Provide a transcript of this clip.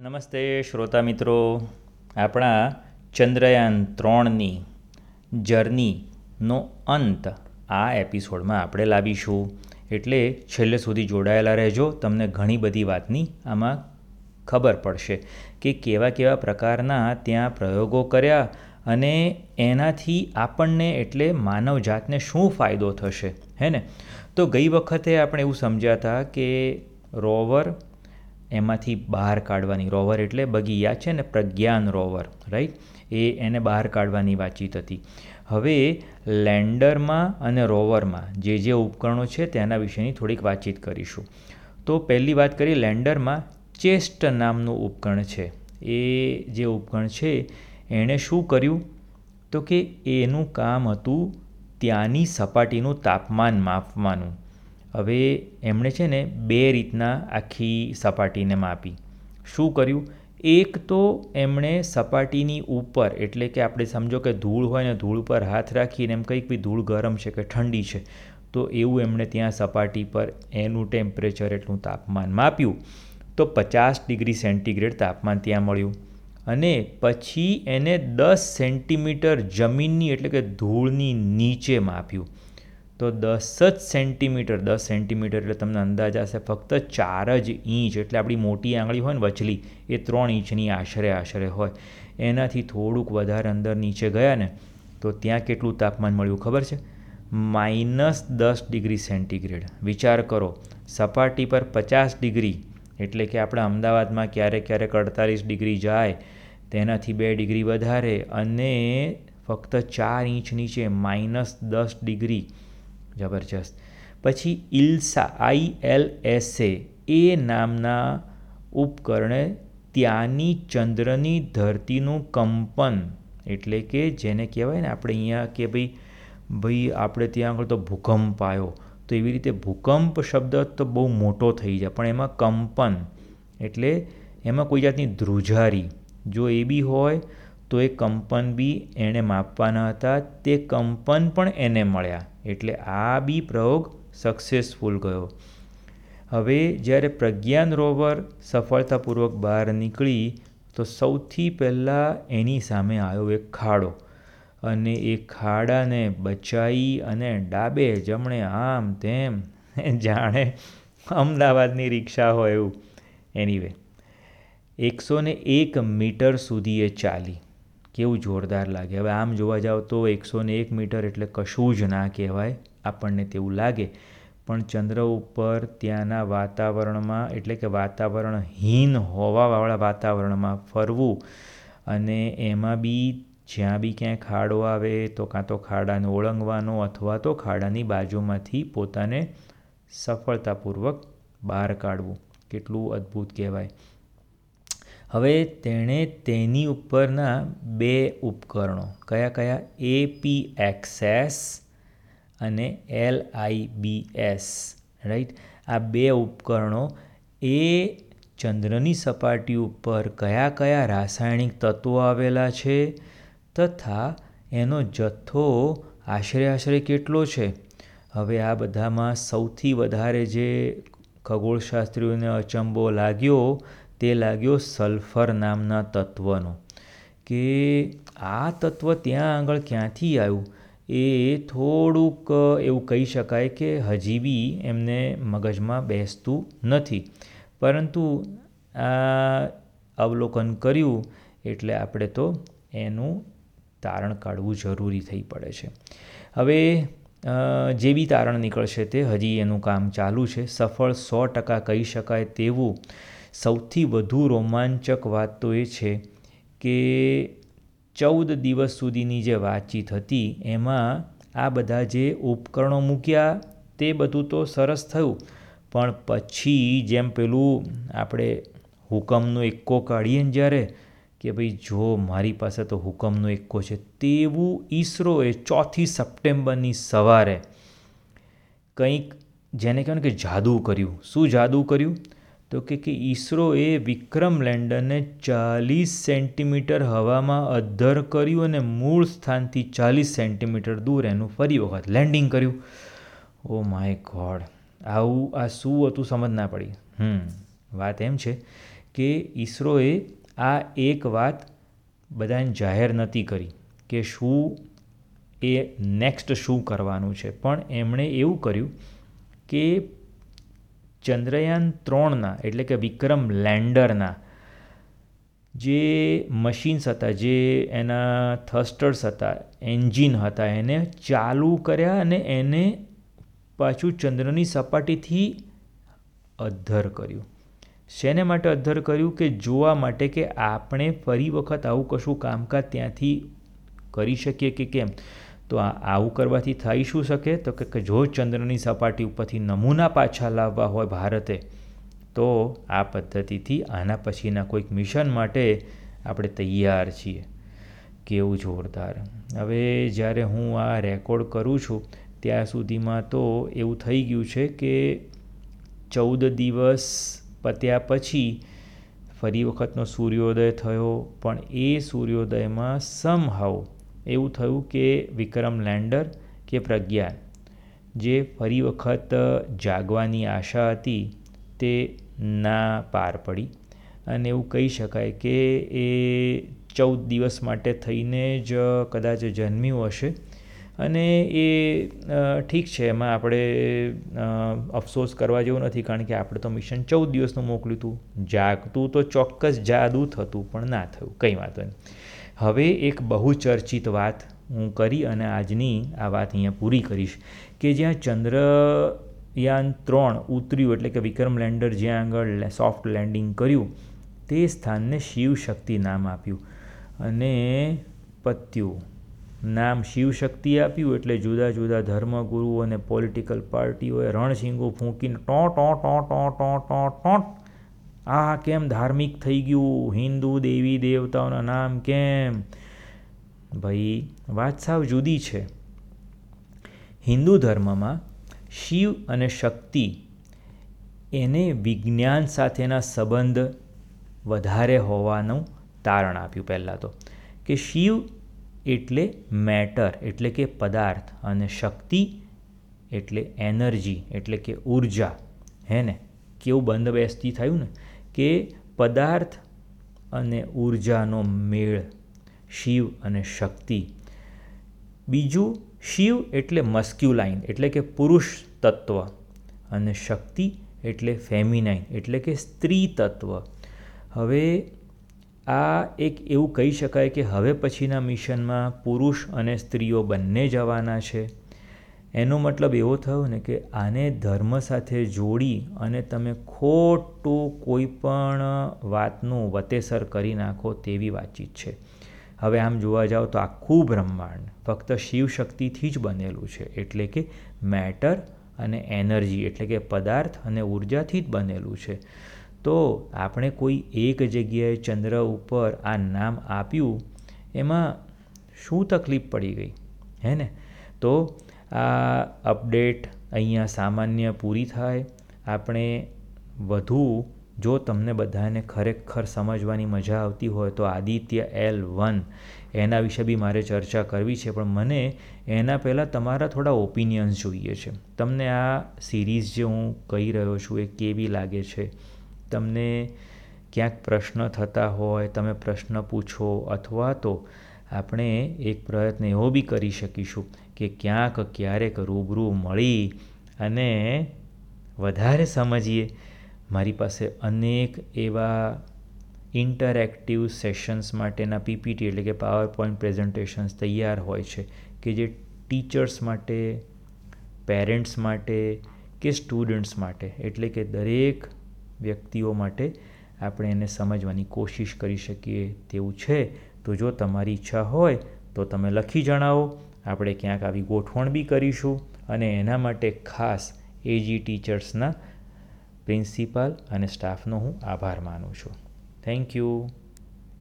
નમસ્તે શ્રોતા મિત્રો. આપણા ચંદ્રયાન ત્રણની જર્નીનો અંત આ એપિસોડમાં આપણે લાવીશું. એટલે છેલ્લે સુધી જોડાયેલા રહેજો. તમને ઘણી બધી વાતની આમાં ખબર પડશે કે કેવા કેવા પ્રકારના ત્યાં પ્રયોગો કર્યા અને એનાથી આપણને એટલે માનવજાતને શું ફાયદો થશે, હે ને? તો ગઈ વખતે આપણે એવું સમજ્યા હતા કે રોવર એમાંથી બહાર કાઢવાની રોવર એટલે બગીયા છે ને પ્રજ્ઞાન રોવર રાઈટ એ એને બહાર કાઢવાની વાતચીત હતી. હવે લેન્ડરમાં અને રોવરમાં જે જે ઉપકરણો છે તેના વિશેની થોડીક વાતચીત કરીશું. તો પહેલી વાત કરીએ, લેન્ડરમાં ચેસ્ટ નામનું ઉપકરણ છે. એ જે ઉપકરણ છે, એણે શું કર્યું? તો કે એનું કામ હતું ત્યાંની સપાટીનું તાપમાન માપવાનું. હવે એમણે છે ને બે રીતના આખી સપાટીને માપી. શું કર્યું? એક તો એમણે સપાટીની ઉપર, એટલે કે આપણે સમજો કે ધૂળ હોય ને ધૂળ પર હાથ રાખીને એમ કંઈક બી ધૂળ ગરમ છે કે ઠંડી છે, તો એવું એમણે ત્યાં સપાટી પર એનું ટેમ્પરેચર એટલું તાપમાન માપ્યું. તો પચાસ ડિગ્રી સેન્ટીગ્રેડ તાપમાન ત્યાં મળ્યું. અને પછી એને દસ સેન્ટીમીટર જમીનની, એટલે કે ધૂળની નીચે માપ્યું. તો દસ જ સેન્ટીમીટર દસ સેન્ટીમીટર એટલે તમને અંદાજ આવશે ફક્ત ચાર જ ઇંચ એટલે આપણી મોટી આંગળી હોય ને વચલી, એ ત્રણ ઇંચની આશરે આશરે હોય. એનાથી થોડુંક વધારે અંદર નીચે ગયા ને, તો ત્યાં કેટલું તાપમાન મળ્યું ખબર છે? માઇનસ દસ ડિગ્રી સેન્ટીગ્રેડ. વિચાર કરો, સપાટી પર પચાસ ડિગ્રી એટલે કે આપણા અમદાવાદમાં ક્યારેક ક્યારેક અડતાલીસ ડિગ્રી જાય, તેનાથી બે ડિગ્રી વધારે અને ફક્ત ચાર ઇંચ નીચે માઇનસ દસ ડિગ્રી જબરજસ્ત. પછી ઇલ્સા આઈ એલ એસ એ એ નામના ઉપકરણે ત્યાંની ચંદ્રની ધરતીનું કંપન, એટલે કે જેને કહેવાય ને આપણે અહીંયા કે ભાઈ ભાઈ આપણે ત્યાં આગળ તો ભૂકંપ આવ્યો. તો એવી રીતે ભૂકંપ શબ્દ તો બહુ મોટો થઈ જાય, પણ એમાં કંપન, એટલે એમાં કોઈ જાતની ધ્રુજારી, જો એ બી હોય તો એ કંપન બી એણે માપવાના હતા. તે કંપન પણ એને મળ્યા. એટલે આ બી પ્રયોગ સક્સેસફુલ ગયો. હવે જ્યારે પ્રજ્ઞાન રોવર સફળતાપૂર્વક બહાર નીકળી, તો સૌથી પહેલાં એની સામે આવ્યો એક ખાડો. અને એ ખાડાને બચાવી અને ડાબે જમણે આમ તેમ જાણે અમદાવાદની રિક્ષા હોય એવું. એનીવે એકસો ને એક મીટર સુધી એ ચાલી. કેવું જોરદાર લાગે? હવે આમ જોવા જાવ તો એકસો ને એક મીટર એટલે કશું જ ના કહેવાય, આપણને તેવું લાગે. પણ ચંદ્ર ઉપર ત્યાંના વાતાવરણમાં, એટલે કે વાતાવરણહીન હોવાવાળા વાતાવરણમાં ફરવું અને એમાં બી જ્યાં બી ક્યાંય ખાડો આવે, તો કાં તો ખાડાને ઓળંગવાનો અથવા તો ખાડાની બાજુમાંથી પોતાને સફળતાપૂર્વક બહાર કાઢવું. કેટલું અદ્ભુત કહેવાય. હવે તેણે તેની ઉપરના બે ઉપકરણો, કયા કયા? એપી એક્સેસ અને L I B S right આ બે ઉપકરણો એ ચંદ્રની સપાટી ઉપર કયા કયા રાસાયણિક તત્વો આવેલા છે તથા એનો જથ્થો આશરે આશરે કેટલો છે? હવે આ બધામાં સૌથી વધારે જે ખગોળશાસ્ત્રીઓને અચંબો લાગ્યો તે લાગ્યો સલ્ફર નામના તત્વનો. કે આ તત્વ ત્યાં આગળ ક્યાંથી આવ્યું? એ થોડુંક એવું કહી શકાય કે હજી બી એમને મગજમાં બેસતું નથી. પરંતુ આ અવલોકન કર્યું એટલે આપણે તો એનું તારણ કાઢવું જરૂરી થઈ પડે છે. હવે જે બી તારણ નીકળશે તે હજી એનું કામ ચાલુ છે. સફળ સો ટકા કહી શકાય તેવું. સૌથી વધુ રોમાંચક વાત તો એ છે કે ચૌદ દિવસ સુધીની જે વાતચીત હતી, એમાં આ બધા જે ઉપકરણો મૂક્યા, તે બધું તો સરસ થયું. પણ પછી જેમ પેલું આપણે હુકમનો એક્કો કાઢીએ ને જ્યારે કે ભાઈ જો મારી પાસે તો હુકમનો એક્કો છે, તેવું ઈસરોએ ચોથી સપ્ટેમ્બરની સવારે કંઈક જેને કહેવાય કે જાદુ કર્યું. શું જાદુ કર્યું? તો કે કે ઈસરોએ વિક્રમ લેન્ડરને ચાલીસ સેન્ટીમીટર હવામાં અધ્ધર કર્યું અને મૂળ સ્થાનથી ચાલીસ સેન્ટીમીટર દૂર એનું ફરી વખત લેન્ડિંગ કર્યું. Oh my god. આવું, આ શું હતું સમજ ના પડી. હમ, વાત એમ છે કે ઈસરોએ આ એક વાત બધાને જાહેર નથી કરી કે શું એ નેક્સ્ટ શું કરવાનું છે. પણ એમણે એવું કર્યું કે ચંદ્રયાન ત્રણના, એટલે કે વિક્રમ લેન્ડરના, જે મશીન્સ હતા, જે એના થસ્ટર્સ હતા, એન્જિન હતા, એને ચાલુ કર્યા અને એને પાછું ચંદ્રની સપાટીથી અધ્ધર કર્યું. શેને માટે અધ્ધર કર્યું? કે જોવા માટે કે આપણે ફરી વખત આવું કશું કામકાજ ત્યાંથી કરી શકીએ કે કેમ? તો આવું કરવાથી થઈ શું શકે? તો કે જો ચંદ્રની સપાટી ઉપરથી નમૂના પાછા લાવવા હોય ભારતે, તો આ પદ્ધતિથી આના પછીના કોઈક મિશન માટે આપણે તૈયાર છીએ. કેવું જોરદાર. હવે જ્યારે હું આ રેકોર્ડ કરું છું, ત્યાં સુધીમાં તો એવું થઈ ગયું છે કે ચૌદ દિવસ પત્યા પછી ફરી વખતનો સૂર્યોદય થયો, પણ એ સૂર્યોદયમાં સમહાવ એવું થયું કે વિક્રમ લેન્ડર કે પ્રજ્ઞાન, જે ફરી વખત જાગવાની આશા હતી, તે ના પાર પડી. અને એવું કહી શકાય કે એ ચૌદ દિવસ માટે થઈને જ કદાચ જન્મ્યું હશે. અને એ ઠીક છે, એમાં આપણે અફસોસ કરવા જેવું નથી, કારણ કે આપણે તો મિશન ચૌદ દિવસનું મોકલ્યું હતું. જાગતું તો ચોક્કસ જાદુ થતું, પણ ના થયું. કંઈ વાંધો નહીં. હવે એક બહુ ચર્ચિત વાત હું કરી અને આજની આ વાત અહીંયા પૂરી કરીશ કે જ્યાં ચંદ્રયાન ત્રણ ઉતર્યું એટલે કે વિક્રમ લેન્ડર જ્યાં આગળ સોફ્ટ લેન્ડિંગ કર્યું, તે સ્થાનને શિવ શક્તિ નામ આપ્યું અને પત્યું. નામ શિવ શક્તિ આપ્યું એટલે જુદા જુદા ધર્મગુરુઓ અને પોલિટિકલ પાર્ટીઓએ રણશીંગો ફૂંકીને ટો ટો ટો ટો ટો ટો ટોટ આ કેમ ધાર્મિક થઈ ગયું? હિન્દુ, દેવી, દેવતાઓના નામ કેમ? ભાઈ, વાત સાવ જુદી છે. હિન્દુ ધર્મમાં શિવ અને શક્તિ એને વિજ્ઞાન સાથેના સંબંધ વધારે હોવાનું તારણ આપ્યું પહેલાં તો. કે શિવ એટલે મેટર, એટલે કે પદાર્થ, અને શક્તિ એટલે એનર્જી, એટલે કે ઊર્જા. હે ને? કેવું બંધ બેસતી થયું ને? કે પદાર્થ અને ઉર્જાનો મેળ શિવ અને શક્તિ. બીજું, શિવ એટલે મસ્ક્યુલાઇન એટલે કે પુરુષ તત્વ અને શક્તિ એટલે ફેમિનાઇન એટલે કે સ્ત્રી તત્વ. હવે આ એક એવું કહી શકાય કે હવે પછીના મિશનમાં પુરુષ અને સ્ત્રીઓ બંને જવાના છે. એનો મતલબ એવો થયો ને કે આને ધર્મ સાથે જોડી અને તમે ખોટું કોઈ પણ વાતનું વતેસર કરી નાખો તેવી વાતચીત છે. હવે આમ જોવા જાઓ તો આખું બ્રહ્માંડ, ફક્ત શિવ શક્તિથી જ બનેલું છે. એટલે કે મેટર અને એનર્જી, એટલે કે પદાર્થ અને ઉર્જાથી જ બનેલું છે. તો આપણે કોઈ એક જગ્યાએ ચંદ્ર ઉપર આ નામ આપ્યું, એમાં શું તકલીફ પડી ગઈ? હે ને? તો આ અપડેટ અહીંયા સામાન્ય પૂરી થાય. આપણે વધુ જો તમને બધાને ખરેખર સમજવાની મજા આવતી હોય તો આદિત્ય એલ વન એના વિશે બી મારે ચર્ચા કરવી છે. પણ મને એના પહેલાં તમારા થોડા ઓપિનિયન્સ જોઈએ છે. તમને આ સિરીઝ જે હું કહી રહ્યો છું એ કેવી લાગે છે? તમને ક્યાંક પ્રશ્ન થતા હોય, તમે પ્રશ્ન પૂછો અથવા તો આપણે એક પ્રયત્ન એવો બી કરી શકીશું. કે ક્યાંક ક્યારેક રૂબરૂ મળી અને વધારે સમજીએ. મારી પાસે અનેક એવા ઇન્ટરેક્ટિવ સેશન્સ માટેના પીપીટી એટલે કે પાવર પોઈન્ટ પ્રેઝન્ટેશન્સ તૈયાર હોય છે કે જે ટીચર્સ માટે, પેરેન્ટ્સ માટે કે સ્ટુડન્ટ્સ માટે, એટલે કે દરેક વ્યક્તિઓ માટે આપણે એને સમજવાની કોશિશ કરી શકીએ તેવું છે. તો જો તમારી ઈચ્છા હોય તો તમે લખી જણાવો. આપણે ક્યાંક આવી ગોઠવણ બી કરીશું અને એના માટે ખાસ એજી ટીચર્સના પ્રિન્સિપાલ અને સ્ટાફનો હું આભાર માનું છું. Thank you